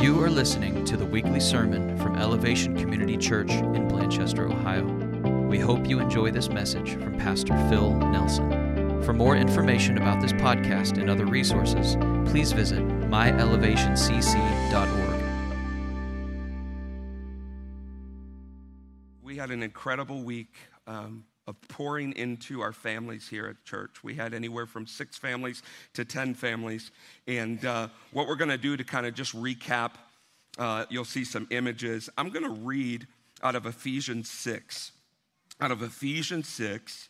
You are listening to the weekly sermon from Elevation Community Church in Blanchester, Ohio. We hope you enjoy this message from Pastor Phil Nelson. For more information about this podcast and other resources, please visit myelevationcc.org. We had an incredible week um, of pouring into our families here at church. We had anywhere from six families to 10 families. And uh, what we're going to do to kind of just recap, uh, you'll see some images. I'm going to read out of Ephesians 6. Out of Ephesians 6.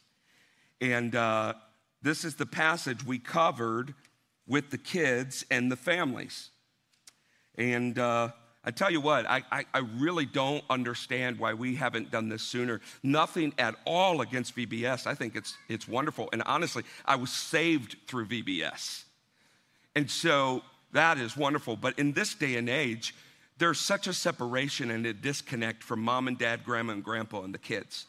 And uh, this is the passage we covered with the kids and the families. And uh, I tell you what, I, I, I, really don't understand why we haven't done this sooner. Nothing at all against VBS. I think it's, it's wonderful. And honestly, I was saved through VBS. And so that is wonderful. But in this day and age, there's such a separation and a disconnect from mom and dad, grandma and grandpa, and the kids.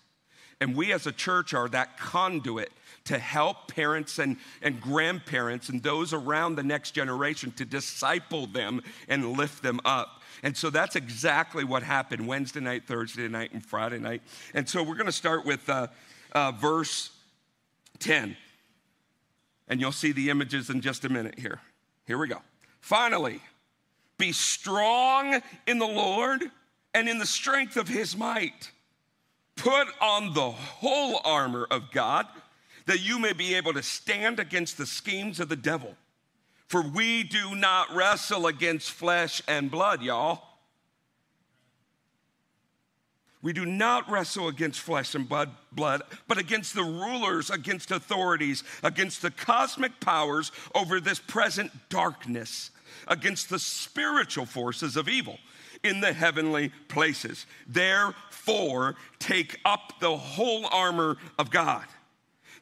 And we as a church are that conduit to help parents and, and grandparents and those around the next generation to disciple them and lift them up. And so that's exactly what happened Wednesday night, Thursday night, and Friday night. And so we're going to start with uh, uh, verse 10. And you'll see the images in just a minute here. Here we go. Finally, be strong in the Lord and in the strength of his might. Put on the whole armor of God that you may be able to stand against the schemes of the devil. For we do not wrestle against flesh and blood, y'all. We do not wrestle against flesh and blood, but against the rulers, against authorities, against the cosmic powers over this present darkness, against the spiritual forces of evil in the heavenly places. Therefore, take up the whole armor of God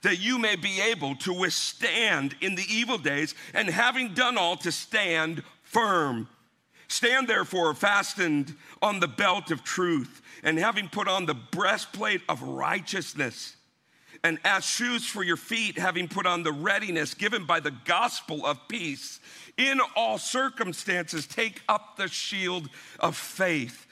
that you may be able to withstand in the evil days, and having done all, to stand firm. Stand therefore fastened on the belt of truth, and having put on the breastplate of righteousness, and as shoes for your feet, having put on the readiness given by the gospel of peace. In all circumstances, take up the shield of faith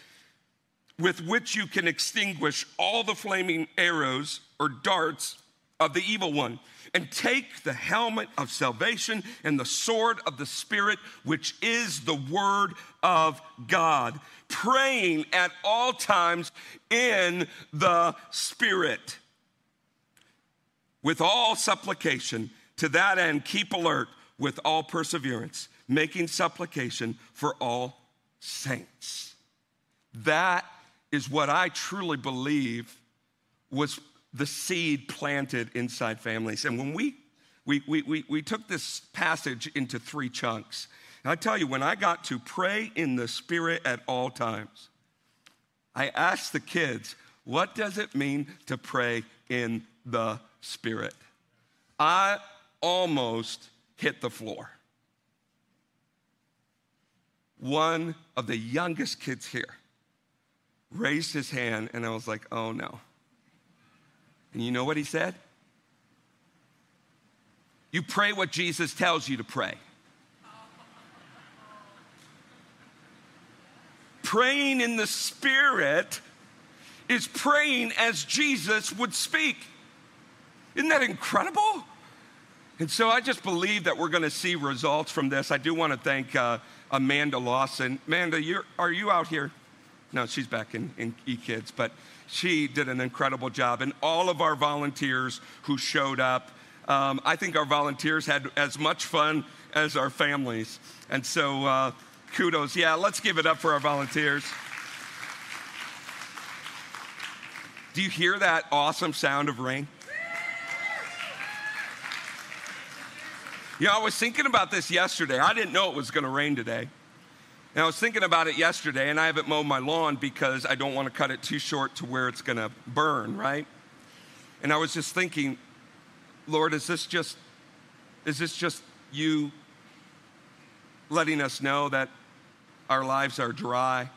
with which you can extinguish all the flaming arrows or darts of the evil one and take the helmet of salvation and the sword of the Spirit, which is the word of God, praying at all times in the Spirit. With all supplication, to that end, keep alert with all perseverance, making supplication for all saints. That is what I truly believe was the seed planted inside families. And when we, we, we, we, we took this passage into three chunks, and I tell you, when I got to pray in the Spirit at all times, I asked the kids, what does it mean to pray in the Spirit? I almost hit the floor. One of the youngest kids here raised his hand, and I was like, oh no. And you know what he said? You pray what Jesus tells you to pray. Praying in the Spirit is praying as Jesus would speak. Isn't that incredible? And so I just believe that we're going to see results from this. I do want to thank uh, Amanda Lawson. Amanda, are you out here? No, she's back in, in E-Kids, but she did an incredible job. And all of our volunteers who showed up, um, I think our volunteers had as much fun as our families. And so, uh, kudos. Yeah, let's give it up for our volunteers. Do you hear that awesome sound of rain? Yeah, I was thinking about this yesterday. I didn't know it was going to rain today. And I was thinking about it yesterday, and I haven't mowed my lawn because I don't want to cut it too short to where it's going to burn, right? And I was just thinking, Lord, is this just is this just you letting us know that our lives are dry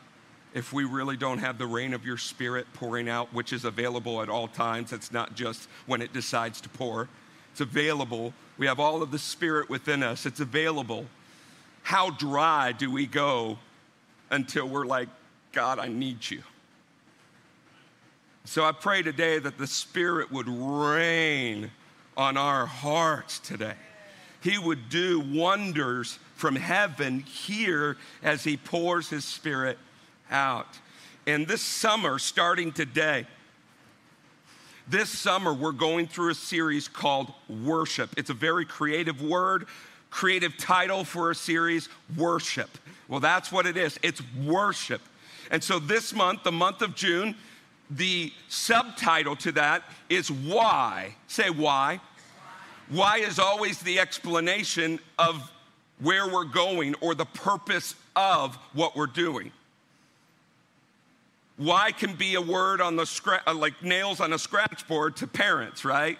if we really don't have the rain of your spirit pouring out, which is available at all times. It's not just when it decides to pour. It's available. We have all of the spirit within us. It's available how dry do we go until we're like, God, I need you. So I pray today that the Spirit would reign on our hearts today. He would do wonders from heaven here as He pours His Spirit out. And this summer, starting today, this summer we're going through a series called Worship. It's a very creative word, creative title for a series, Worship. Well, that's what it is it's worship. And so this month, the month of June, the subtitle to that is Why. Say why. Why is always the explanation of where we're going or the purpose of what we're doing. Why can be a word on the scra- uh, like nails on a scratchboard to parents, right?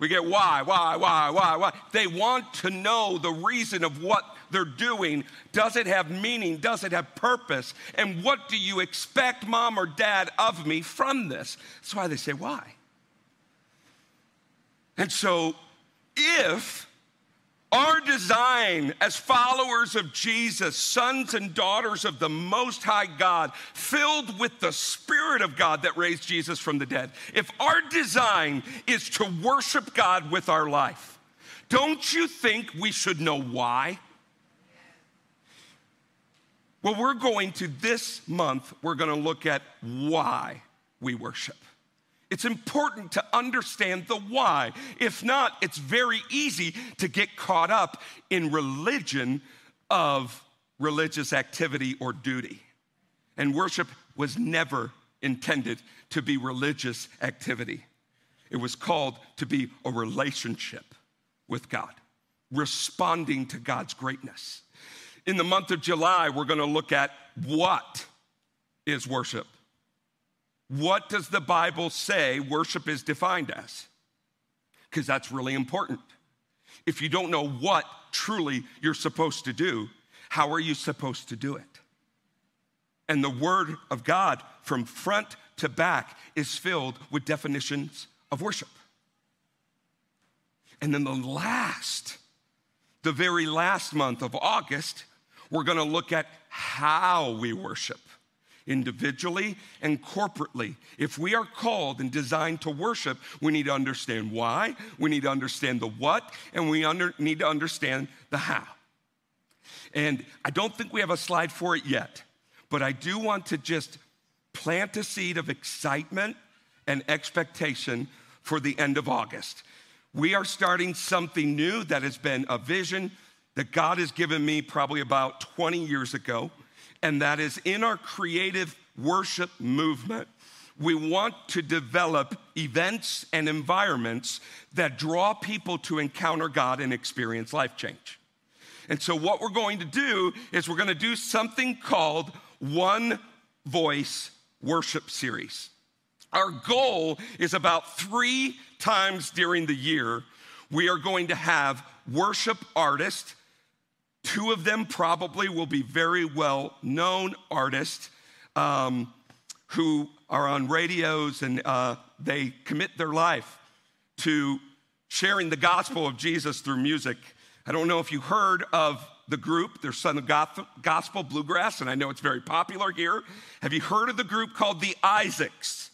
We get why, why, why, why, why. They want to know the reason of what they're doing. Does it have meaning? Does it have purpose? And what do you expect, mom or dad, of me from this? That's why they say why. And so, if our design as followers of Jesus, sons and daughters of the Most High God, filled with the Spirit of God that raised Jesus from the dead, if our design is to worship God with our life, don't you think we should know why? Well, we're going to this month, we're going to look at why we worship. It's important to understand the why. If not, it's very easy to get caught up in religion of religious activity or duty. And worship was never intended to be religious activity, it was called to be a relationship with God, responding to God's greatness. In the month of July, we're to look at what is worship. What does the Bible say worship is defined as? Because that's really important. If you don't know what truly you're supposed to do, how are you supposed to do it? And the Word of God from front to back is filled with definitions of worship. And then the last, the very last month of August, we're gonna look at how we worship individually and corporately. If we are called and designed to worship, we need to understand why, we need to understand the what, and we under, need to understand the how. And I don't think we have a slide for it yet, but I do want to just plant a seed of excitement and expectation for the end of August. We are starting something new that has been a vision that God has given me probably about 20 years ago and that is in our creative worship movement. We want to develop events and environments that draw people to encounter God and experience life change. And so, what we're going to do is we're going to do something called One Voice Worship Series. Our goal is about three times during the year, we are going to have worship artists Two of them probably will be very well known artists um, who are on radios and uh, they commit their life to sharing the gospel of Jesus through music. I don't know if you heard of the group, they're Southern Gospel Bluegrass, and I know it's very popular here. Have you heard of the group called the Isaacs?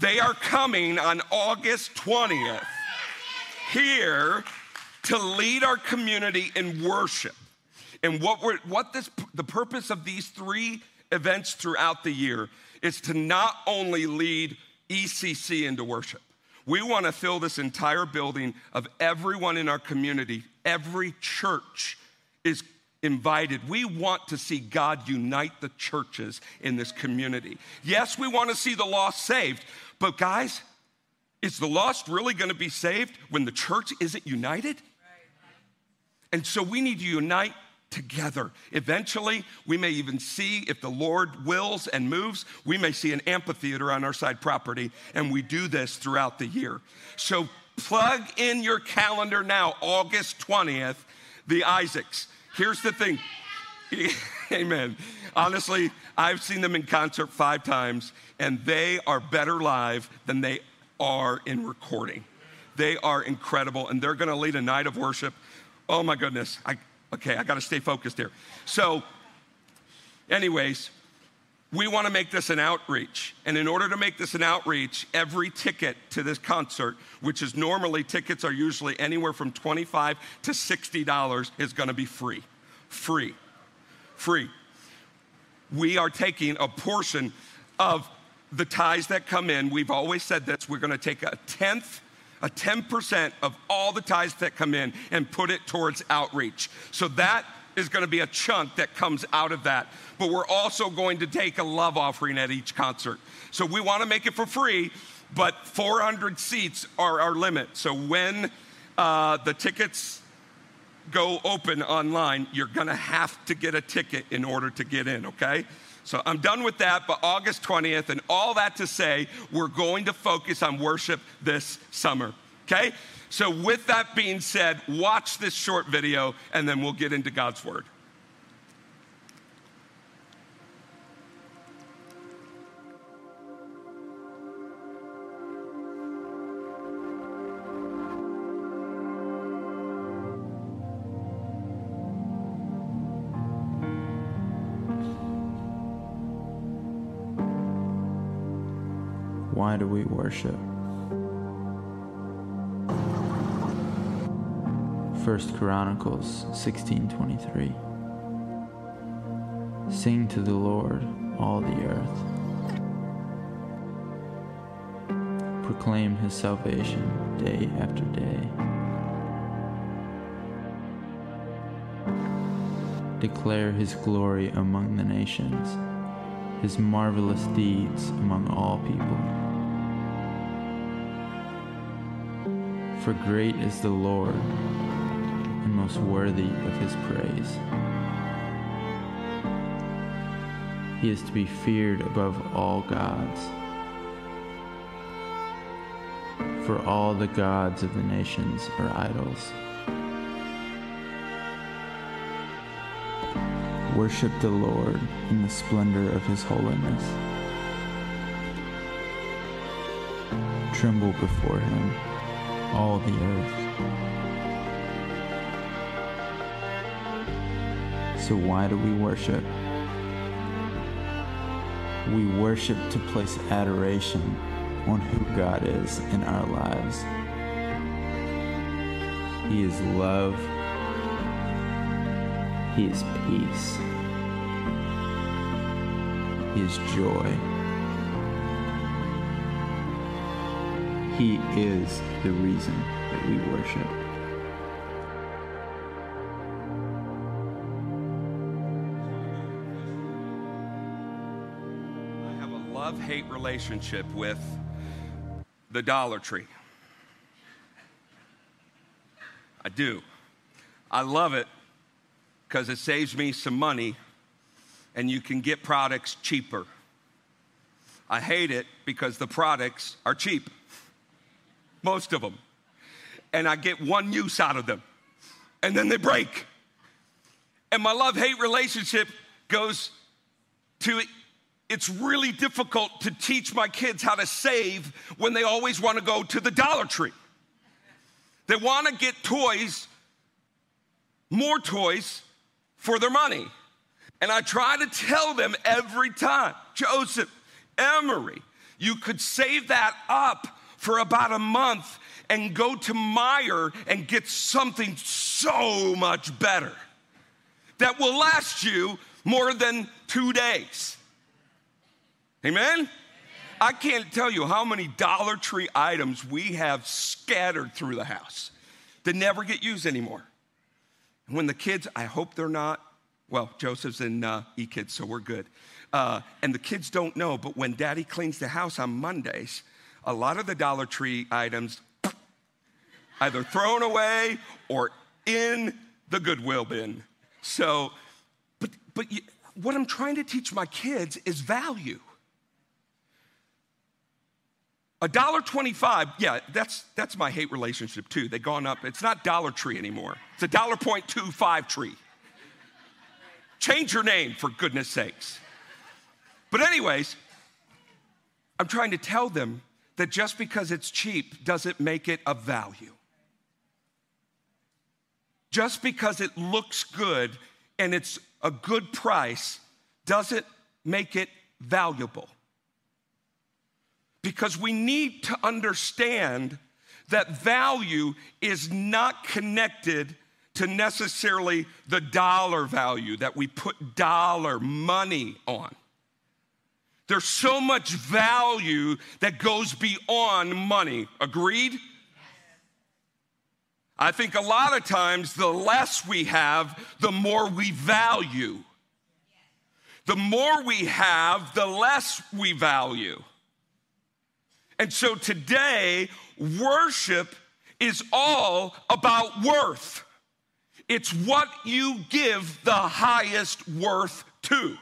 They are coming on August 20th here to lead our community in worship. And what, we're, what this, the purpose of these three events throughout the year is to not only lead ECC into worship, we want to fill this entire building of everyone in our community, every church is invited. We want to see God unite the churches in this community. Yes, we want to see the lost saved, but guys, is the lost really going to be saved when the church isn't united? And so we need to unite together. Eventually, we may even see, if the Lord wills and moves, we may see an amphitheater on our side property, and we do this throughout the year. So plug in your calendar now, August 20th, the Isaacs. Here's the thing. Amen. Honestly, I've seen them in concert five times, and they are better live than they are in recording. They are incredible, and they're going to lead a night of worship. Oh my goodness. I, Okay, I got to stay focused here. So, Anyways, we want to make this an outreach. And in order to make this an outreach, every ticket to this concert, which is normally tickets are usually anywhere from 25 to $60, is going to be free. Free. Free. We are taking a portion of the tithes that come in. We've always said this we're going to take a tenth a 10% of all the tithes that come in and put it towards outreach. So that is going to be a chunk that comes out of that. But we're also going to take a love offering at each concert. So we want to make it for free, but 400 seats are our limit. So when uh, the tickets go open online, you're going to have to get a ticket in order to get in, okay? So I'm done with that, but August 20th, and all that to say, we're going to focus on worship this summer, okay? So, with that being said, watch this short video and then we'll get into God's Word. Why do we worship? 1 Chronicles 16:23 Sing to the Lord all the earth. Proclaim his salvation day after day. Declare his glory among the nations his marvelous deeds among all people For great is the Lord and most worthy of his praise. He is to be feared above all gods. For all the gods of the nations are idols. Worship the Lord in the splendor of his holiness. Tremble before him, all the earth. So, why do we worship? We worship to place adoration on who God is in our lives. He is love, He is peace, He is joy. He is the reason that we worship. I have a love hate relationship with the Dollar Tree. I do. I love it because it saves me some money and you can get products cheaper. I hate it because the products are cheap, most of them. And I get one use out of them and then they break. And my love hate relationship goes to it's really difficult to teach my kids how to save when they always want to go to the Dollar Tree. They want to get toys, more toys for their money. And I try to tell them every time, Joseph, Emery, you could save that up for about a month and go to Meijer and get something so much better that will last you more than two days. Amen? I can't tell you how many Dollar Tree items we have scattered through the house that never get used anymore. And when the kids, I hope they're not, well, Joseph's in uh, E Kids, so we're good. Uh, and the kids don't know, but when daddy cleans the house on Mondays, a lot of the Dollar Tree items either thrown away or in the Goodwill bin. So, but, but what I'm trying to teach my kids is value. A dollar twenty-five, yeah, that's that's my hate relationship too. They've gone up. It's not Dollar Tree anymore. It's a dollar point two five tree. Change your name for goodness sakes. But anyways, I'm trying to tell them that just because it's cheap doesn't make it of value. Just because it looks good and it's a good price doesn't make it valuable. Because we need to understand that value is not connected to necessarily the dollar value that we put dollar money on. There's so much value that goes beyond money. Agreed? I think a lot of times the less we have, the more we value. The more we have, the less we value. And so today, worship is all about worth. It's what you give the highest worth to.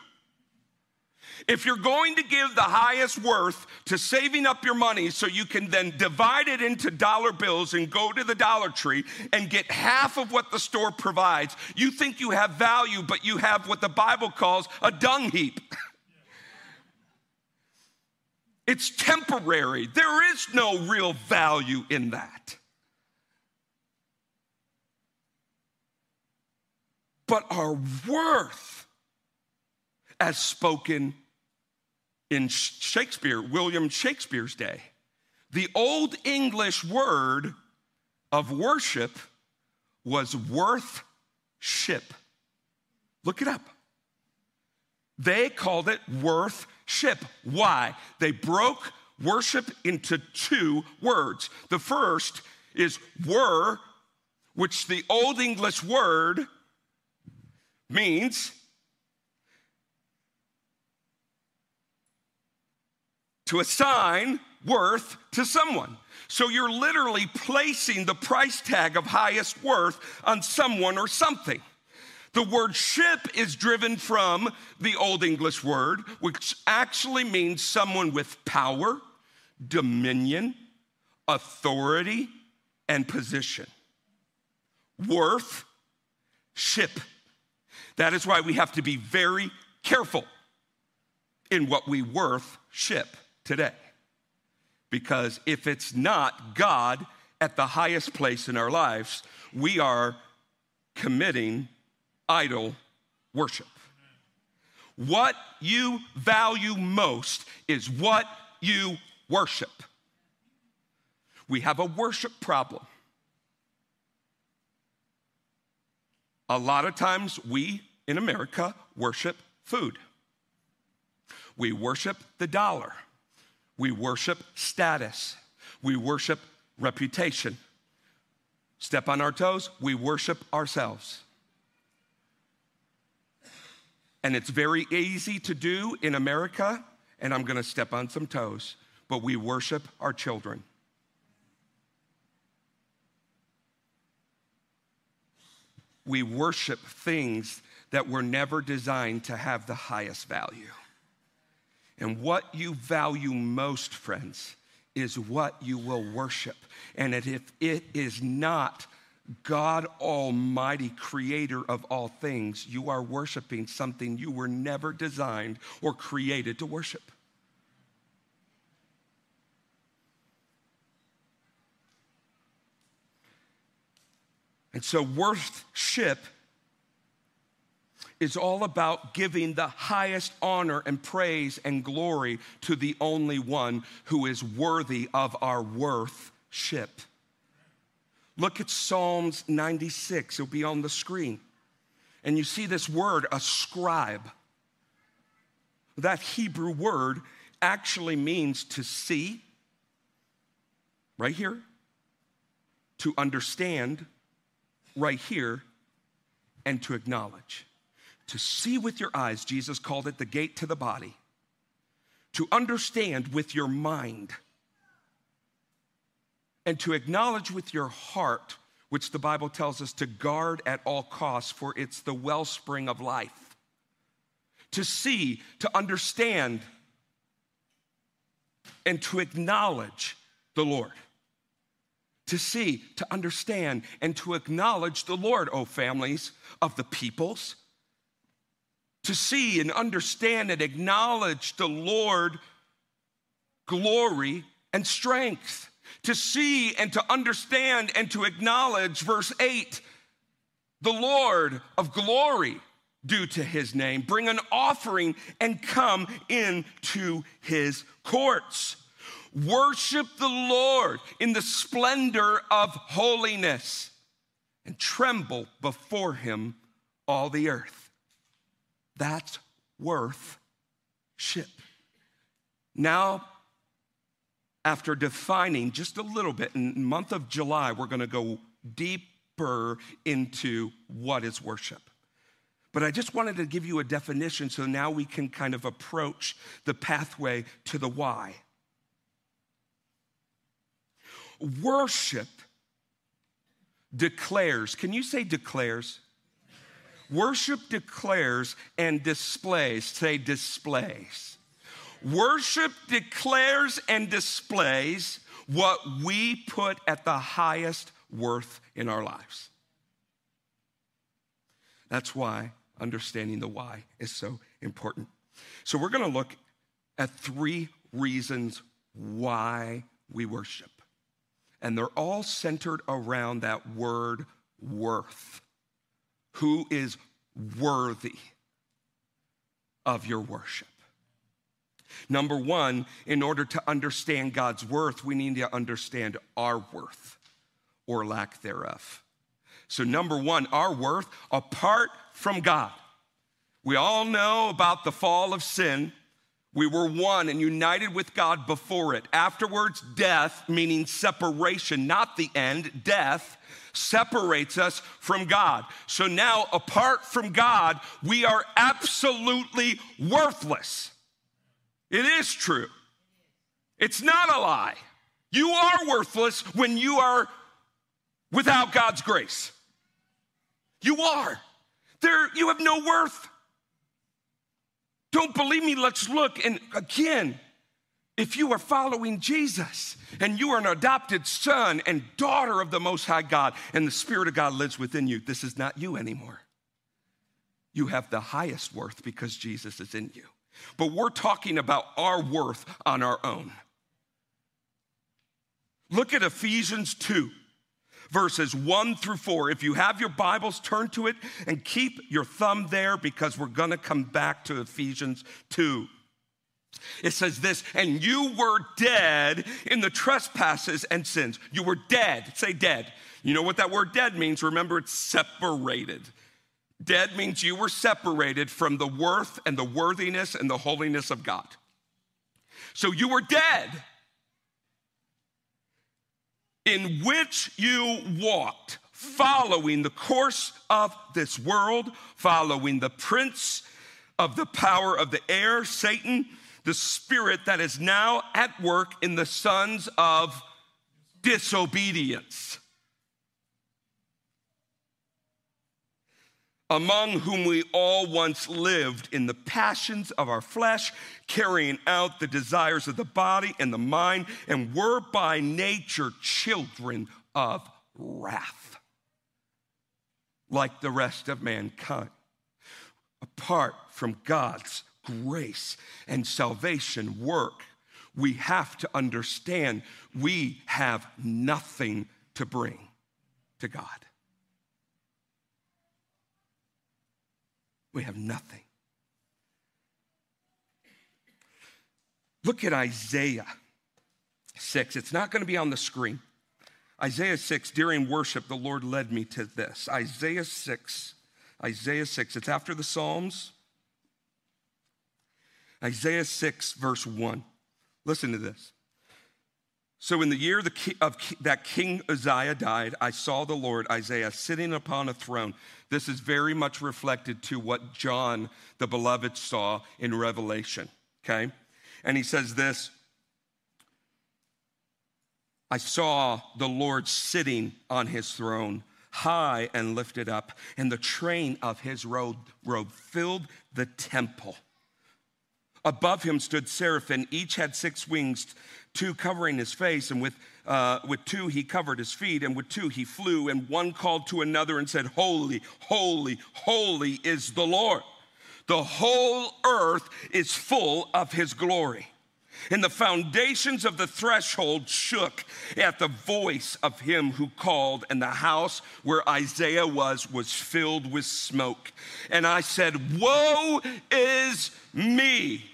If you're going to give the highest worth to saving up your money so you can then divide it into dollar bills and go to the Dollar Tree and get half of what the store provides, you think you have value, but you have what the Bible calls a dung heap. it's temporary, there is no real value in that. But our worth, as spoken in Shakespeare, William Shakespeare's day. The Old English word of worship was worth ship. Look it up. They called it worth ship. Why? They broke worship into two words. The first is were, which the Old English word means to assign worth to someone. So you're literally placing the price tag of highest worth on someone or something. The word ship is driven from the Old English word, which actually means someone with power, dominion, authority, and position. Worth, ship. That is why we have to be very careful in what we worth ship today. Because if it's not God at the highest place in our lives, we are committing idol worship. What you value most is what you worship. We have a worship problem. A lot of times we in America worship food. We worship the dollar. We worship status. We worship reputation. Step on our toes, we worship ourselves. And it's very easy to do in America, and I'm gonna step on some toes, but we worship our children. We worship things that were never designed to have the highest value. And what you value most, friends, is what you will worship. And if it is not God Almighty, creator of all things, you are worshiping something you were never designed or created to worship. And so, worship is all about giving the highest honor and praise and glory to the only one who is worthy of our worthship. Look at Psalms 96, it'll be on the screen. And you see this word, ascribe. That Hebrew word actually means to see, right here, to understand, right here, and to acknowledge. To see with your eyes, Jesus called it the gate to the body. To understand with your mind. And to acknowledge with your heart, which the Bible tells us to guard at all costs, for it's the wellspring of life. To see, to understand, and to acknowledge the Lord. To see, to understand, and to acknowledge the Lord, O families of the peoples to see and understand and acknowledge the Lord glory and strength. To see and to understand and to acknowledge, verse 8, the Lord of glory, due to his name. Bring an offering and come into his courts. Worship the Lord in the splendor of holiness and tremble before him all the earth. That's worth ship. Now, after defining just a little bit, in the month of July, we're going to go deeper into what is worship. But I just wanted to give you a definition so now we can kind of approach the pathway to the why. Worship declares, can you say declares? Worship declares and displays. Say displays. Worship declares and displays what we put at the highest worth in our lives. That's why understanding the why is so important. So, we're to look at three reasons why we worship. And they're all centered around that word worth. Who is worthy of your worship? Number one, in order to understand God's worth, we need to understand our worth or lack thereof. So, number one, our worth apart from God. We all know about the fall of sin. We were one and united with God before it. Afterwards, death, meaning separation, not the end, death separates us from God. So now, apart from God, we are absolutely worthless. It is true. It's not a lie. You are worthless when you are without God's grace. You are. There, you have no worth. Don't believe me? Let's look. And again, if you are following Jesus and you are an adopted son and daughter of the Most High God, and the Spirit of God lives within you, this is not you anymore. You have the highest worth because Jesus is in you. But we're talking about our worth on our own. Look at Ephesians 2 verses 1 through 4. If you have your Bibles, turn to it and keep your thumb there because we're going to come back to Ephesians 2. It says this, and you were dead in the trespasses and sins. You were dead. Say dead. You know what that word dead means? Remember, it's separated. Dead means you were separated from the worth and the worthiness and the holiness of God. So you were dead in which you walked, following the course of this world, following the prince of the power of the air, Satan, the spirit that is now at work in the sons of disobedience. Among whom we all once lived in the passions of our flesh, carrying out the desires of the body and the mind, and were by nature children of wrath, like the rest of mankind. Apart from God's grace and salvation work, we have to understand we have nothing to bring to God. We have nothing. Look at Isaiah 6. It's not going to be on the screen. Isaiah 6, during worship, the Lord led me to this. Isaiah 6, Isaiah 6, it's after the Psalms. Isaiah 6, verse 1. Listen to this. So, in the year of that King Uzziah died, I saw the Lord, Isaiah, sitting upon a throne. This is very much reflected to what John, the beloved, saw in Revelation, okay? And he says this I saw the Lord sitting on his throne, high and lifted up, and the train of his robe, robe filled the temple. Above him stood seraphim, each had six wings two covering his face, and with, uh, with two he covered his feet, and with two he flew, and one called to another and said, Holy, holy, holy is the Lord. The whole earth is full of his glory. And the foundations of the threshold shook at the voice of him who called, and the house where Isaiah was was filled with smoke. And I said, Woe is me!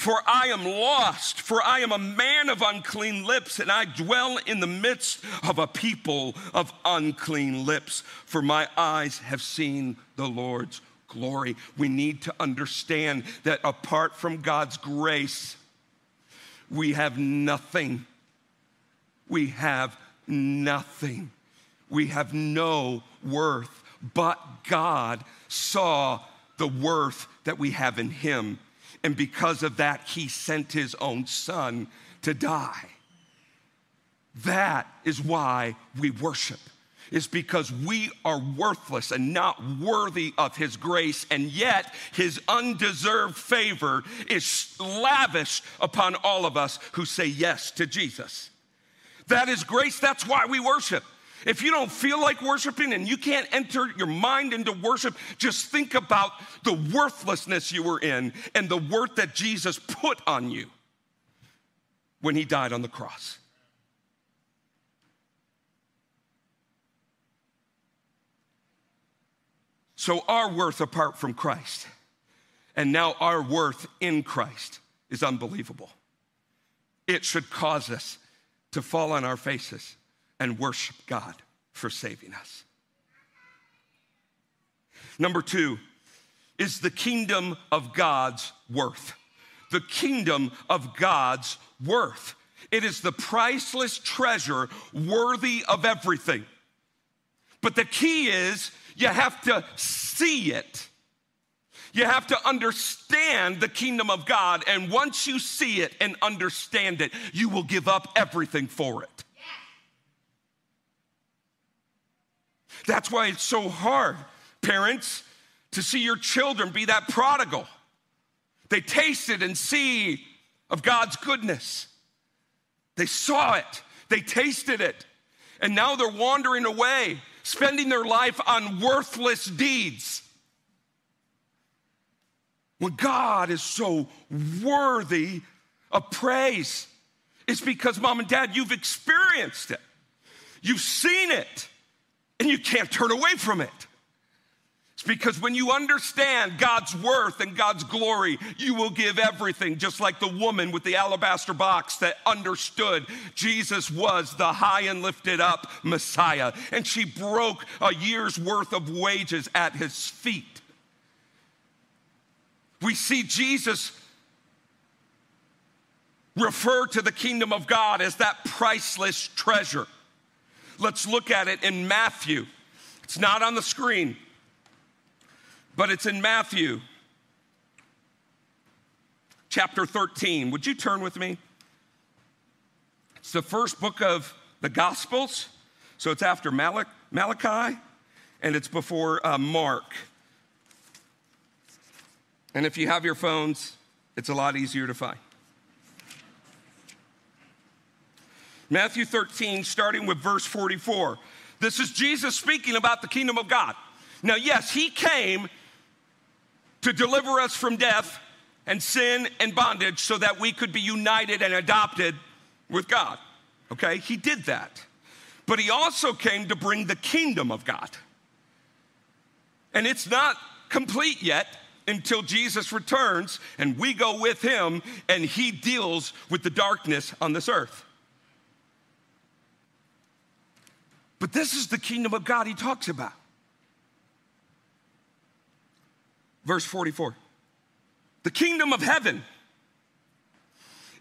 For I am lost, for I am a man of unclean lips, and I dwell in the midst of a people of unclean lips, for my eyes have seen the Lord's glory. We need to understand that apart from God's grace, we have nothing. We have nothing. We have no worth. But God saw the worth that we have in Him. And because of that, He sent His own Son to die. That is why we worship is because we are worthless and not worthy of His grace, and yet His undeserved favor is lavished upon all of us who say yes to Jesus. That is grace, that's why we worship. If you don't feel like worshiping and you can't enter your mind into worship, just think about the worthlessness you were in and the worth that Jesus put on you when he died on the cross. So, our worth apart from Christ, and now our worth in Christ is unbelievable. It should cause us to fall on our faces and worship God for saving us. Number two is the kingdom of God's worth. The kingdom of God's worth. It is the priceless treasure worthy of everything. But the key is you have to see it. You have to understand the kingdom of God. And once you see it and understand it, you will give up everything for it. That's why it's so hard, parents, to see your children be that prodigal. They tasted and see of God's goodness. They saw it, they tasted it, and now they're wandering away spending their life on worthless deeds. When God is so worthy of praise, it's because, mom and dad, you've experienced it, you've seen it, and you can't turn away from it. It's because when you understand God's worth and God's glory, you will give everything, just like the woman with the alabaster box that understood Jesus was the high and lifted up Messiah. And she broke a year's worth of wages at his feet. We see Jesus refer to the kingdom of God as that priceless treasure. Let's look at it in Matthew. It's not on the screen but it's in Matthew chapter 13. Would you turn with me? It's the first book of the Gospels, so it's after Malachi, and it's before uh, Mark. And if you have your phones, it's a lot easier to find. Matthew 13, starting with verse 44. This is Jesus speaking about the kingdom of God. Now, yes, he came to deliver us from death and sin and bondage so that we could be united and adopted with God. Okay? He did that. But he also came to bring the kingdom of God. And it's not complete yet until Jesus returns and we go with him and he deals with the darkness on this earth. But this is the kingdom of God he talks about. Verse 44 The kingdom of heaven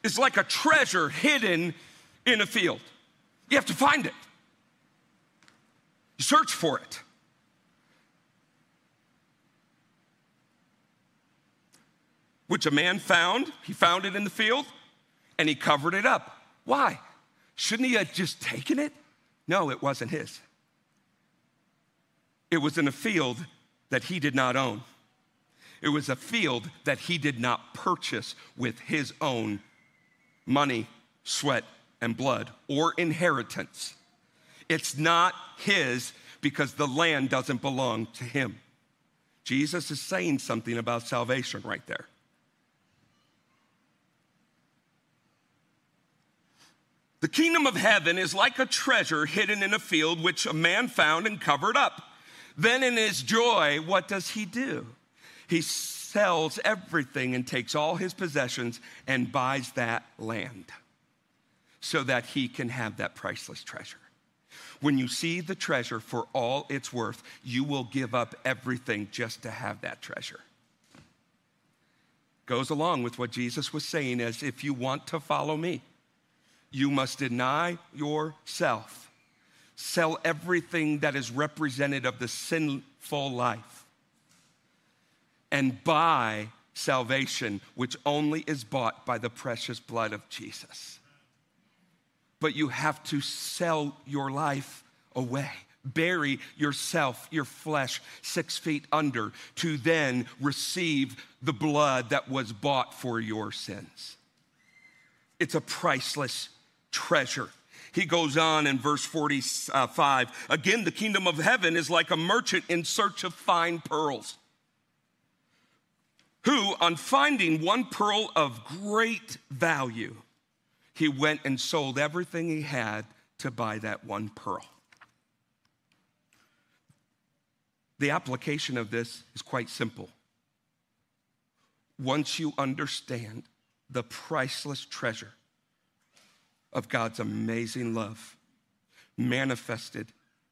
is like a treasure hidden in a field. You have to find it, you search for it. Which a man found, he found it in the field and he covered it up. Why? Shouldn't he have just taken it? No, it wasn't his. It was in a field that he did not own. It was a field that he did not purchase with his own money, sweat, and blood or inheritance. It's not his because the land doesn't belong to him. Jesus is saying something about salvation right there. The kingdom of heaven is like a treasure hidden in a field which a man found and covered up. Then, in his joy, what does he do? He sells everything and takes all his possessions and buys that land so that he can have that priceless treasure. When you see the treasure for all it's worth, you will give up everything just to have that treasure. Goes along with what Jesus was saying as if you want to follow me, you must deny yourself. Sell everything that is represented of the sinful life and buy salvation, which only is bought by the precious blood of Jesus. But you have to sell your life away. Bury yourself, your flesh, six feet under to then receive the blood that was bought for your sins. It's a priceless treasure. He goes on in verse 45 again, the kingdom of heaven is like a merchant in search of fine pearls, who, on finding one pearl of great value, he went and sold everything he had to buy that one pearl. The application of this is quite simple. Once you understand the priceless treasure of God's amazing love manifested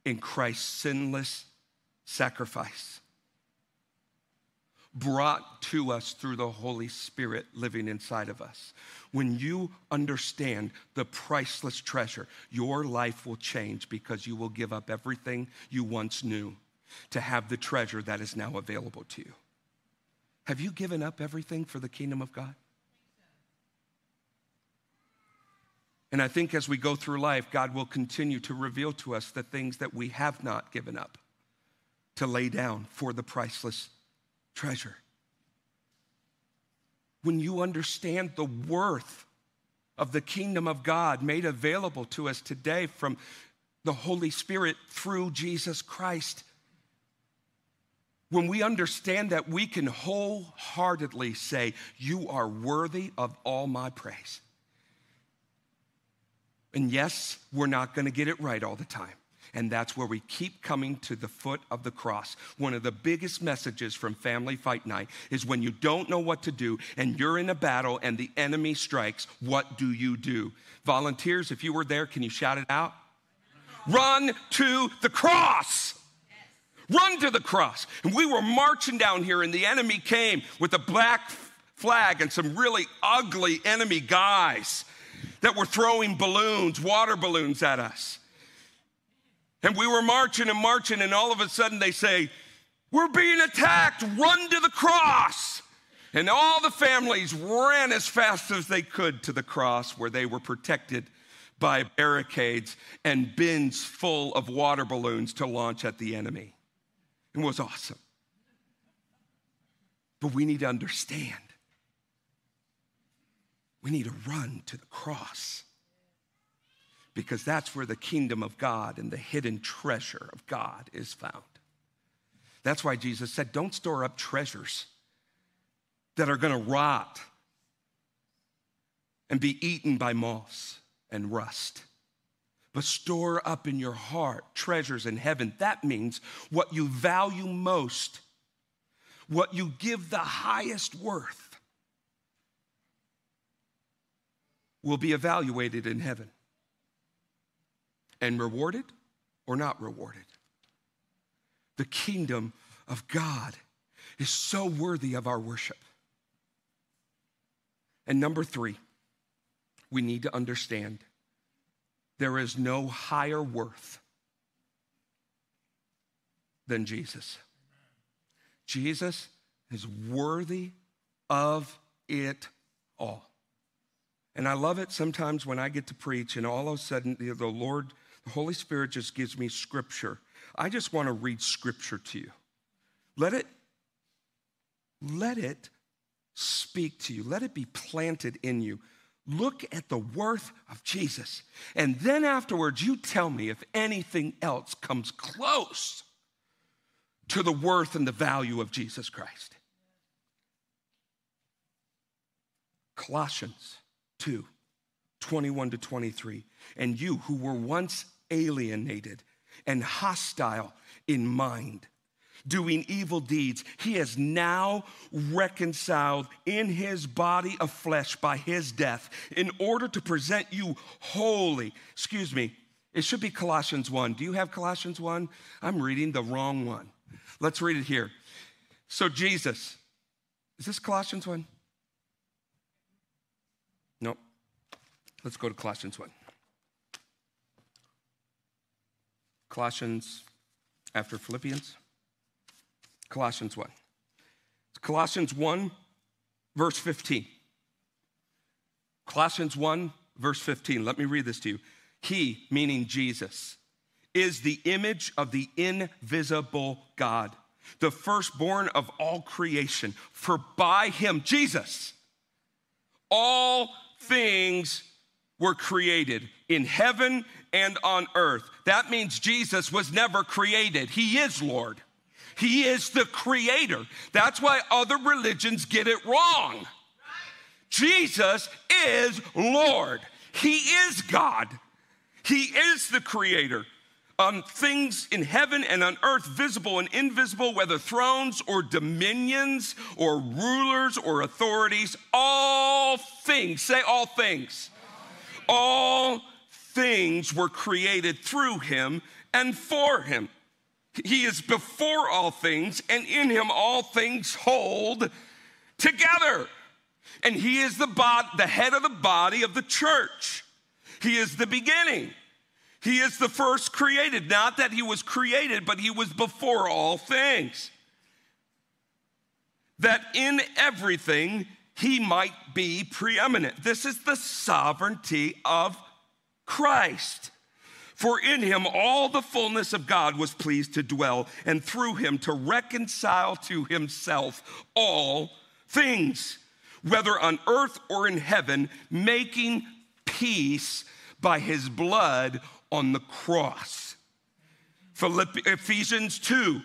in Christ's sinless sacrifice, brought to us through the Holy Spirit living inside of us. When you understand the priceless treasure, your life will change because you will give up everything you once knew to have the treasure that is now available to you. Have you given up everything for the kingdom of God? And I think as we go through life, God will continue to reveal to us the things that we have not given up to lay down for the priceless treasure. When you understand the worth of the kingdom of God made available to us today from the Holy Spirit through Jesus Christ, when we understand that, we can wholeheartedly say, You are worthy of all my praise. And yes, we're not going to get it right all the time. And that's where we keep coming to the foot of the cross. One of the biggest messages from Family Fight Night is when you don't know what to do and you're in a battle and the enemy strikes, what do you do? Volunteers, if you were there, can you shout it out? Run to the cross. Run to the cross. And we were marching down here, and the enemy came with a black flag and some really ugly enemy guys that were throwing balloons, water balloons at us. And we were marching and marching, and all of a sudden they say, We're being attacked, run to the cross. And all the families ran as fast as they could to the cross where they were protected by barricades and bins full of water balloons to launch at the enemy. It was awesome. But we need to understand we need to run to the cross because that's where the kingdom of God and the hidden treasure of God is found. That's why Jesus said, Don't store up treasures that are going to rot and be eaten by moths and rust. But store up in your heart treasures in heaven. That means what you value most, what you give the highest worth will be evaluated in heaven and rewarded or not rewarded. The kingdom of God is so worthy of our worship. And number three, we need to understand there is no higher worth than Jesus. Jesus is worthy of it all. And I love it sometimes when I get to preach and all of a sudden the Lord, the Holy Spirit just gives me scripture. I just want to read scripture to you. Let it, let it speak to you. Let it be planted in you. Look at the worth of Jesus. And then afterwards, you tell me if anything else comes close to the worth and the value of Jesus Christ. Colossians 2 21 to 23. And you who were once alienated and hostile in mind, doing evil deeds, he has now reconciled in his body of flesh by his death in order to present you holy. Excuse me, it should be Colossians 1. Do you have Colossians 1? I'm reading the wrong one. Let's read it here. So, Jesus, is this Colossians 1? Let's go to Colossians 1. Colossians after Philippians. Colossians 1. It's Colossians 1, verse 15. Colossians 1, verse 15. Let me read this to you. He, meaning Jesus, is the image of the invisible God, the firstborn of all creation. For by him, Jesus, all things were created in heaven and on earth. That means Jesus was never created, he is Lord. He is the creator. That's why other religions get it wrong. Jesus is Lord. He is God. He is the creator. On things in heaven and on earth, visible and invisible, whether thrones or dominions or rulers or authorities, all things, say all things, all things were created through him and for him. He is before all things, and in him all things hold together. And he is the, bod- the head of the body of the church. He is the beginning. He is the first created. Not that he was created, but he was before all things. That in everything he might be preeminent. This is the sovereignty of Christ. For in him all the fullness of God was pleased to dwell, and through him to reconcile to himself all things, whether on earth or in heaven, making peace by his blood on the cross. Philippians, Ephesians 2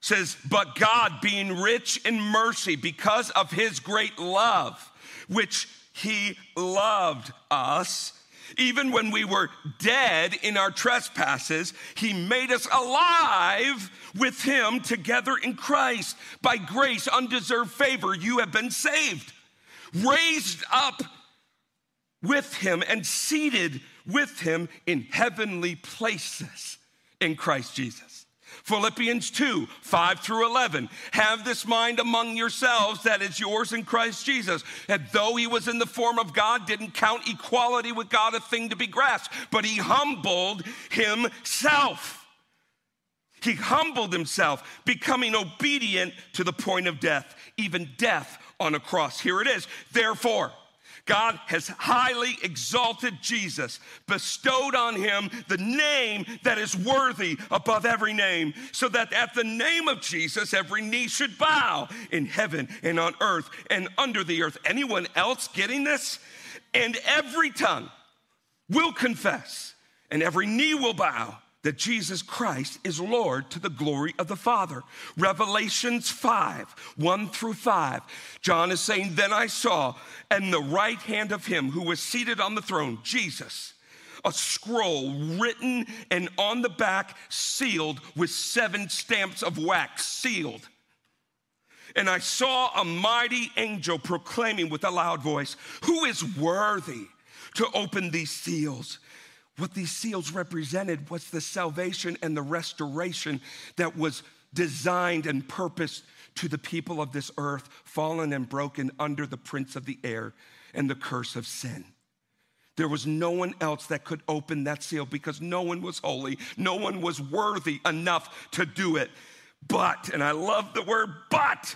says, But God, being rich in mercy because of his great love, which he loved us, even when we were dead in our trespasses, he made us alive with him together in Christ. By grace, undeserved favor, you have been saved, raised up with him, and seated with him in heavenly places in Christ Jesus. Philippians 2 5 through 11. Have this mind among yourselves that is yours in Christ Jesus. And though he was in the form of God, didn't count equality with God a thing to be grasped, but he humbled himself. He humbled himself, becoming obedient to the point of death, even death on a cross. Here it is. Therefore, God has highly exalted Jesus, bestowed on him the name that is worthy above every name, so that at the name of Jesus, every knee should bow in heaven and on earth and under the earth. Anyone else getting this? And every tongue will confess, and every knee will bow that Jesus Christ is Lord to the glory of the Father. Revelations 5 1 through 5. John is saying, Then I saw, and the right hand of him who was seated on the throne, Jesus, a scroll written and on the back sealed with seven stamps of wax, sealed. And I saw a mighty angel proclaiming with a loud voice, Who is worthy to open these seals? What these seals represented was the salvation and the restoration that was designed and purposed to the people of this earth, fallen and broken under the prince of the air and the curse of sin. There was no one else that could open that seal because no one was holy, no one was worthy enough to do it. But, and I love the word but,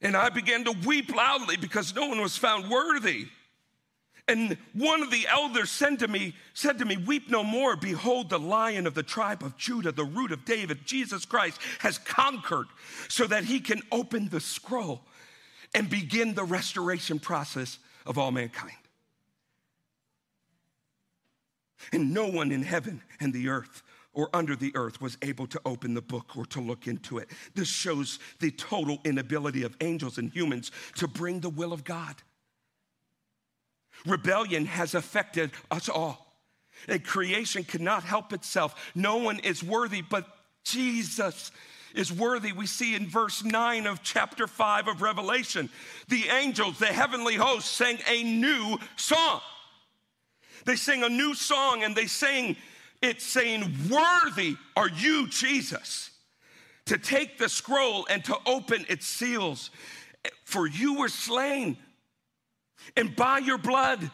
and I began to weep loudly because no one was found worthy. And one of the elders said to me, said to me, Weep no more. Behold, the lion of the tribe of Judah, the root of David, Jesus Christ, has conquered so that he can open the scroll and begin the restoration process of all mankind. And no one in heaven and the earth or under the earth was able to open the book or to look into it. This shows the total inability of angels and humans to bring the will of God. Rebellion has affected us all. And creation cannot help itself. No one is worthy, but Jesus is worthy. We see in verse 9 of chapter 5 of Revelation, the angels, the heavenly hosts, sang a new song. They sing a new song and they sing it saying, Worthy are you, Jesus, to take the scroll and to open its seals. For you were slain, and by your blood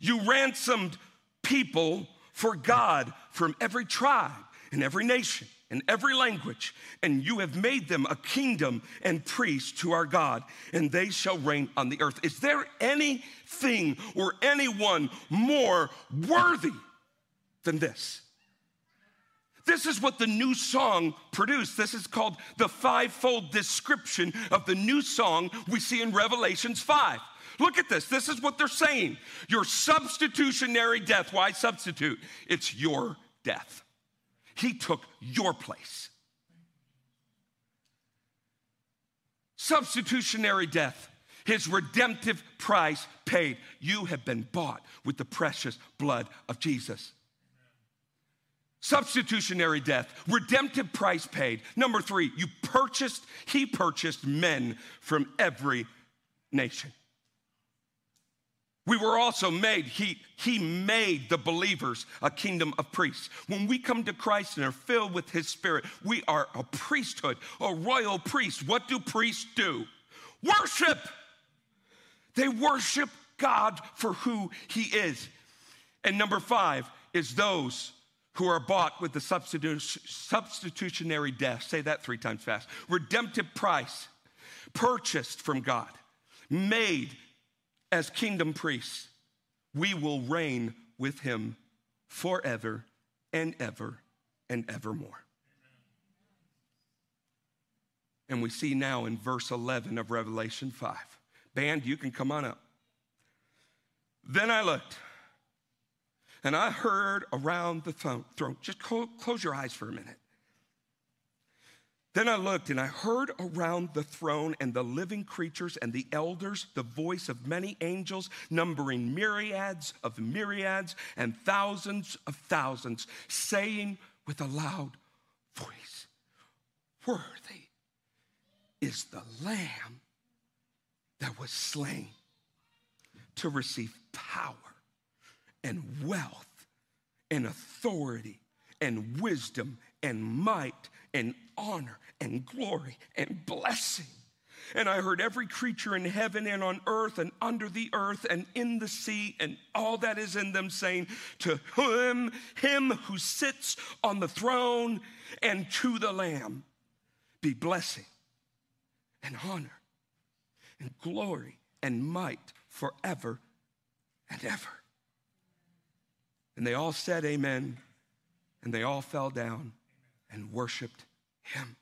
you ransomed people for God from every tribe and every nation and every language, and you have made them a kingdom and priests to our God, and they shall reign on the earth. Is there anything or anyone more worthy than this? This is what the new song produced. This is called the fivefold description of the new song we see in Revelations 5. Look at this. This is what they're saying. Your substitutionary death. Why substitute? It's your death. He took your place. Substitutionary death. His redemptive price paid. You have been bought with the precious blood of Jesus substitutionary death, redemptive price paid. Number three, you purchased, he purchased men from every nation. We were also made, he, he made the believers a kingdom of priests. When we come to Christ and are filled with his spirit, we are a priesthood, a royal priest. What do priests do? Worship. They worship God for who he is. And number five is those who are bought with the substitutionary death. Say that three times fast. Redemptive price, purchased from God, made as kingdom priests. We will reign with him forever and ever and evermore. And we see now in verse 11 of Revelation 5. Band, you can come on up. Then I looked and I heard around the throne, just close your eyes for a minute. Then I looked and I heard around the throne and the living creatures and the elders the voice of many angels, numbering myriads of myriads and thousands of thousands, saying with a loud voice, Worthy is the Lamb that was slain to receive power and wealth and authority and wisdom and might and honor and glory and blessing. And I heard every creature in heaven and on earth and under the earth and in the sea and all that is in them saying, To him, him who sits on the throne and to the Lamb be blessing and honor and glory and might forever and ever. And they all said, Amen. And they all fell down and worshiped him.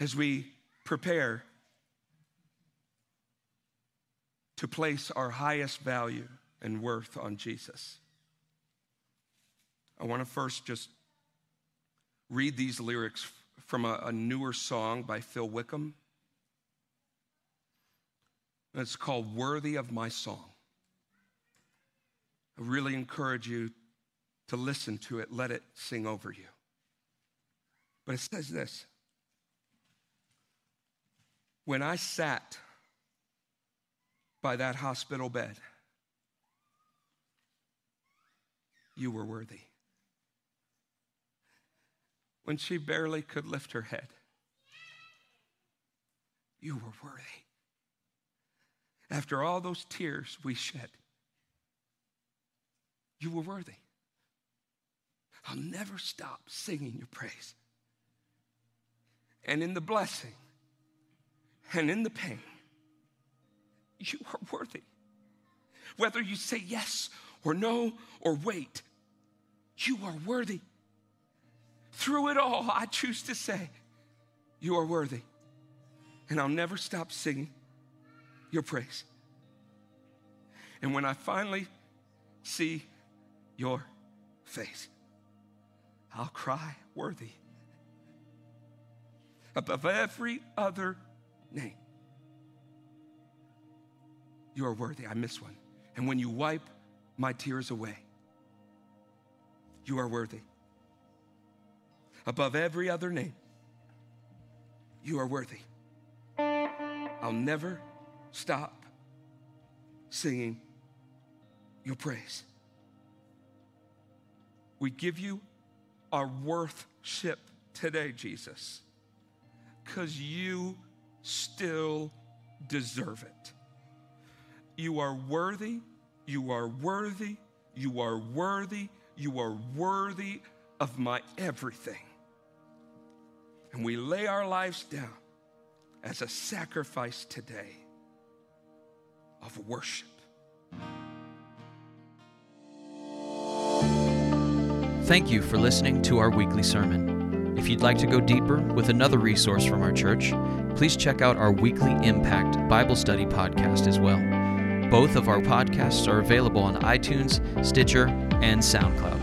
As we prepare to place our highest value and worth on Jesus, I want to first just read these lyrics from a, a newer song by Phil Wickham. It's called Worthy of My Song. I really encourage you to listen to it, let it sing over you. But it says this When I sat by that hospital bed, you were worthy. When she barely could lift her head, you were worthy. After all those tears we shed, you were worthy. I'll never stop singing your praise. And in the blessing and in the pain, you are worthy. Whether you say yes or no or wait, you are worthy. Through it all, I choose to say, You are worthy. And I'll never stop singing your praise. And when I finally see your face. I'll cry worthy above every other name. You are worthy. I miss one. And when you wipe my tears away, you are worthy. Above every other name, you are worthy. I'll never stop singing your praise. We give you our worthship today, Jesus, because you still deserve it. You are worthy, you are worthy, you are worthy, you are worthy of my everything. And we lay our lives down as a sacrifice today of worship. Thank you for listening to our weekly sermon. If you'd like to go deeper with another resource from our church, please check out our weekly Impact Bible Study podcast as well. Both of our podcasts are available on iTunes, Stitcher, and SoundCloud.